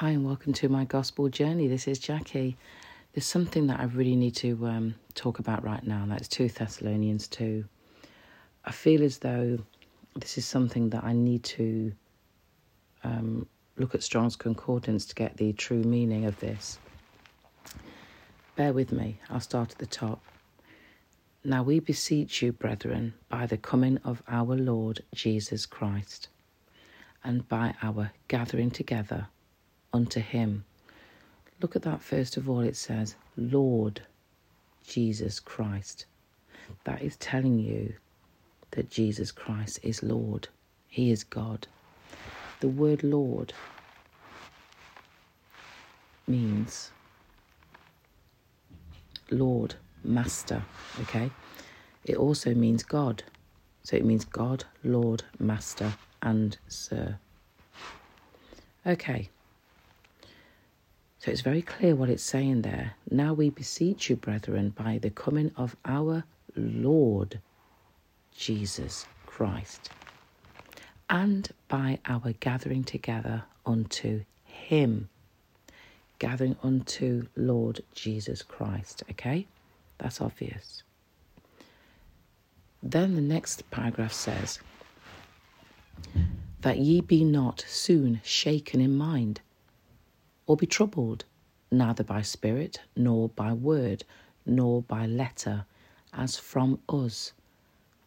Hi, and welcome to my gospel journey. This is Jackie. There's something that I really need to um, talk about right now, and that's 2 Thessalonians 2. I feel as though this is something that I need to um, look at Strong's Concordance to get the true meaning of this. Bear with me, I'll start at the top. Now we beseech you, brethren, by the coming of our Lord Jesus Christ, and by our gathering together unto him. Look at that first of all, it says, Lord Jesus Christ. That is telling you that Jesus Christ is Lord, He is God. The word Lord means Lord, Master, okay? It also means God. So it means God, Lord, Master, and Sir. Okay. So it's very clear what it's saying there. Now we beseech you, brethren, by the coming of our Lord Jesus Christ, and by our gathering together unto Him. Gathering unto Lord Jesus Christ, okay? That's obvious. Then the next paragraph says, That ye be not soon shaken in mind or be troubled, neither by spirit, nor by word, nor by letter, as from us,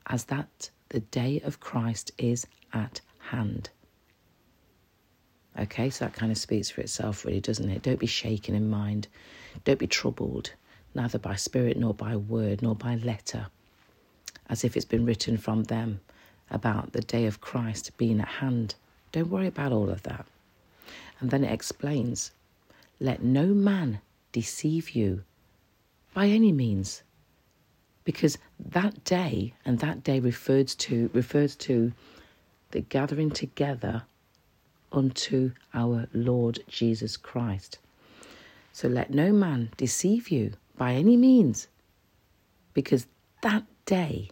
as that the day of Christ is at hand. Okay, so that kind of speaks for itself, really, doesn't it? Don't be shaken in mind. Don't be troubled, neither by spirit, nor by word, nor by letter, as if it's been written from them about the day of Christ being at hand. Don't worry about all of that. And then it explains let no man deceive you by any means. Because that day, and that day refers to refers to the gathering together unto our Lord Jesus Christ. So let no man deceive you by any means, because that day,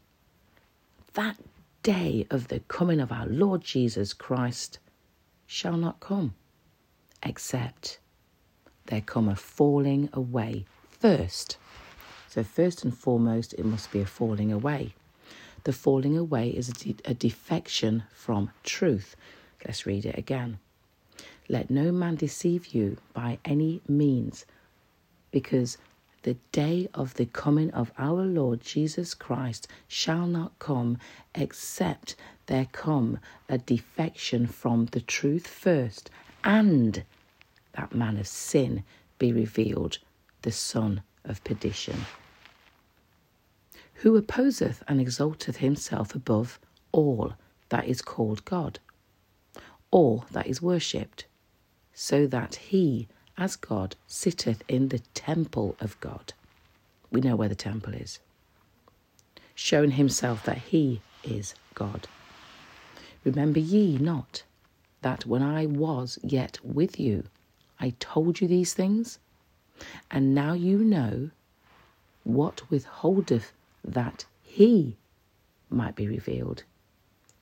that day of the coming of our Lord Jesus Christ shall not come except there come a falling away first. So, first and foremost, it must be a falling away. The falling away is a, de- a defection from truth. Let's read it again. Let no man deceive you by any means, because the day of the coming of our Lord Jesus Christ shall not come except there come a defection from the truth first, and that man of sin be revealed, the son of perdition. Who opposeth and exalteth himself above all that is called God, all that is worshipped, so that he, as God, sitteth in the temple of God. We know where the temple is. Showing himself that he is God. Remember ye not that when I was yet with you, I told you these things, and now you know what withholdeth that he might be revealed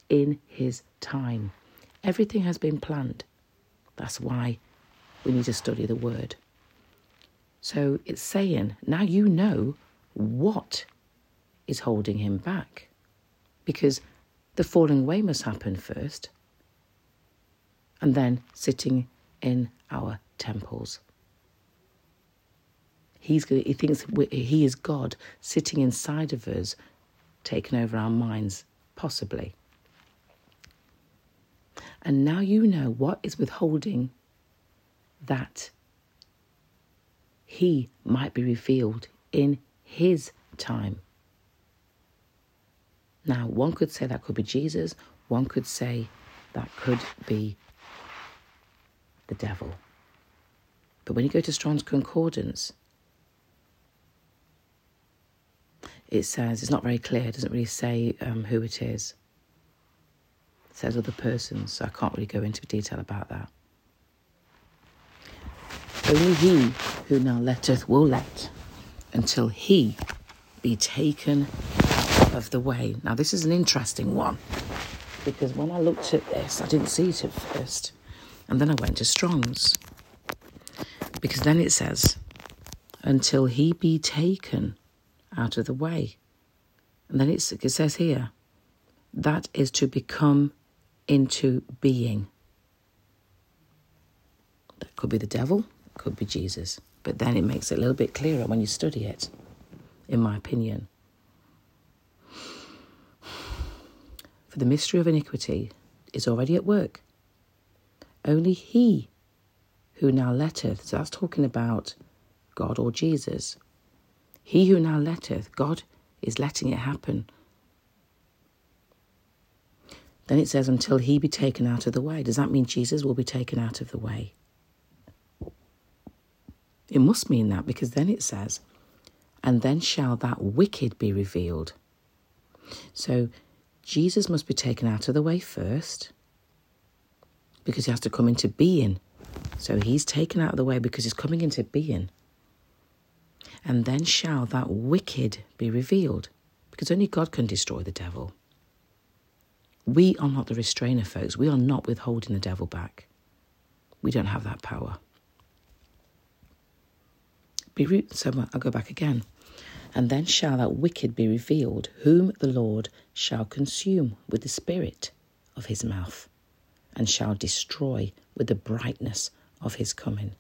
in his time. Everything has been planned. That's why we need to study the word. So it's saying, now you know what is holding him back. Because the falling away must happen first, and then sitting in our temples. He's, he thinks he is God sitting inside of us, taking over our minds, possibly. And now you know what is withholding that he might be revealed in his time. Now, one could say that could be Jesus, one could say that could be the devil. But when you go to Strong's Concordance, it says, it's not very clear, it doesn't really say um, who it is. It says other persons, so I can't really go into detail about that. Only he who now letteth will let until he be taken out of the way. Now, this is an interesting one because when I looked at this, I didn't see it at first. And then I went to Strong's Because then it says, until he be taken out of the way. And then it says here, that is to become into being. That could be the devil, could be Jesus. But then it makes it a little bit clearer when you study it, in my opinion. For the mystery of iniquity is already at work. Only he who now letteth, so that's talking about God or Jesus. He who now letteth, God is letting it happen. Then it says, until he be taken out of the way. Does that mean Jesus will be taken out of the way? It must mean that because then it says, and then shall that wicked be revealed. So Jesus must be taken out of the way first because he has to come into being. So he's taken out of the way because he's coming into being. And then shall that wicked be revealed because only God can destroy the devil. We are not the restrainer, folks. We are not withholding the devil back. We don't have that power be re- so I'll go back again. And then shall that wicked be revealed, whom the Lord shall consume with the spirit of his mouth, and shall destroy with the brightness of his coming.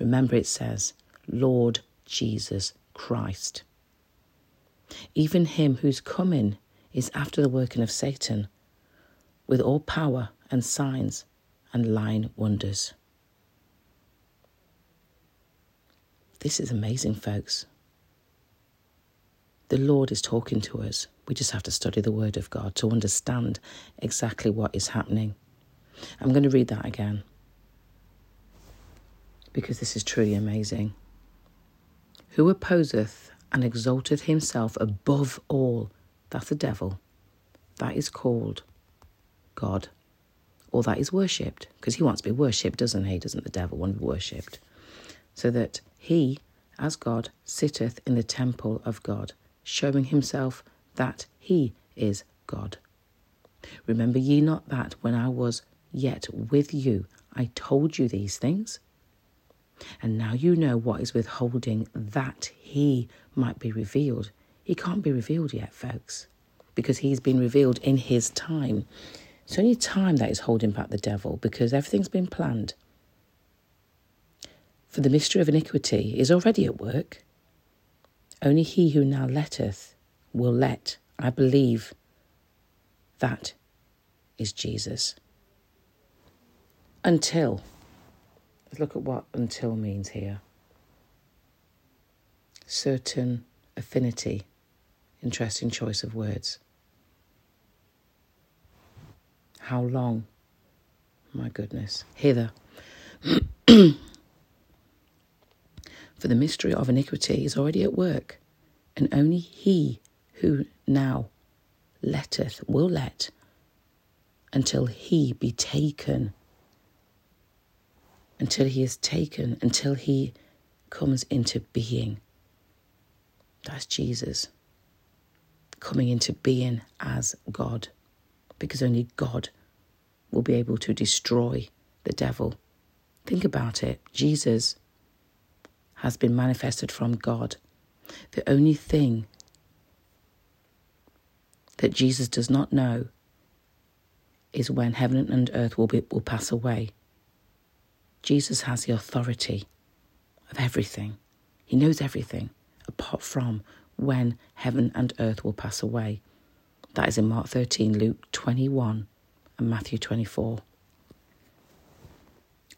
Remember, it says, Lord Jesus Christ. Even him whose coming is after the working of Satan, with all power and signs and lying wonders. This is amazing, folks. The Lord is talking to us. We just have to study the Word of God to understand exactly what is happening. I'm going to read that again because this is truly amazing. Who opposeth and exalteth himself above all, that's the devil, that is called God, or that is worshipped, because he wants to be worshipped, doesn't he? Doesn't the devil want to be worshipped? So that he, as God, sitteth in the temple of God, showing himself that he is God. Remember ye not that when I was yet with you, I told you these things? And now you know what is withholding that he might be revealed. He can't be revealed yet, folks, because he's been revealed in his time. It's only time that is holding back the devil because everything's been planned. For the mystery of iniquity is already at work. Only he who now letteth will let, I believe, that is Jesus. Until, let's look at what until means here. Certain affinity. Interesting choice of words. How long? My goodness. Hither. For the mystery of iniquity is already at work, and only he who now letteth will let until he be taken. Until he is taken, until he comes into being. That's Jesus coming into being as God, because only God will be able to destroy the devil. Think about it. Jesus has been manifested from God. The only thing that Jesus does not know is when heaven and earth will, be, will pass away. Jesus has the authority of everything. He knows everything apart from when heaven and earth will pass away. That is in Mark 13, Luke 21, and Matthew 24.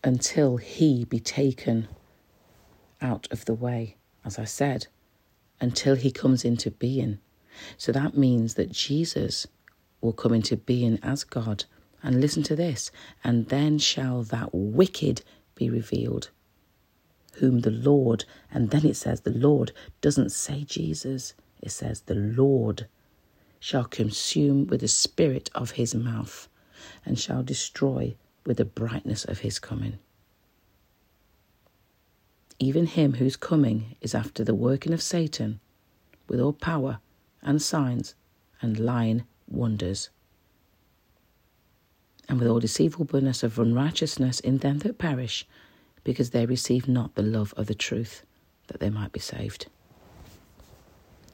Until he be taken out of the way, as I said, until he comes into being. So that means that Jesus will come into being as God. And listen to this, and then shall that wicked be revealed, whom the Lord, and then it says the Lord doesn't say Jesus, it says the Lord shall consume with the spirit of his mouth and shall destroy with the brightness of his coming. Even him whose coming is after the working of Satan, with all power and signs and lying wonders, and with all deceivableness of unrighteousness in them that perish, because they receive not the love of the truth, that they might be saved.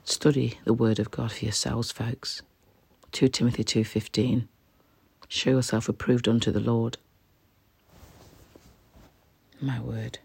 Study the word of God for yourselves, folks. 2 Timothy 2:15. Show yourself approved unto the Lord. My word.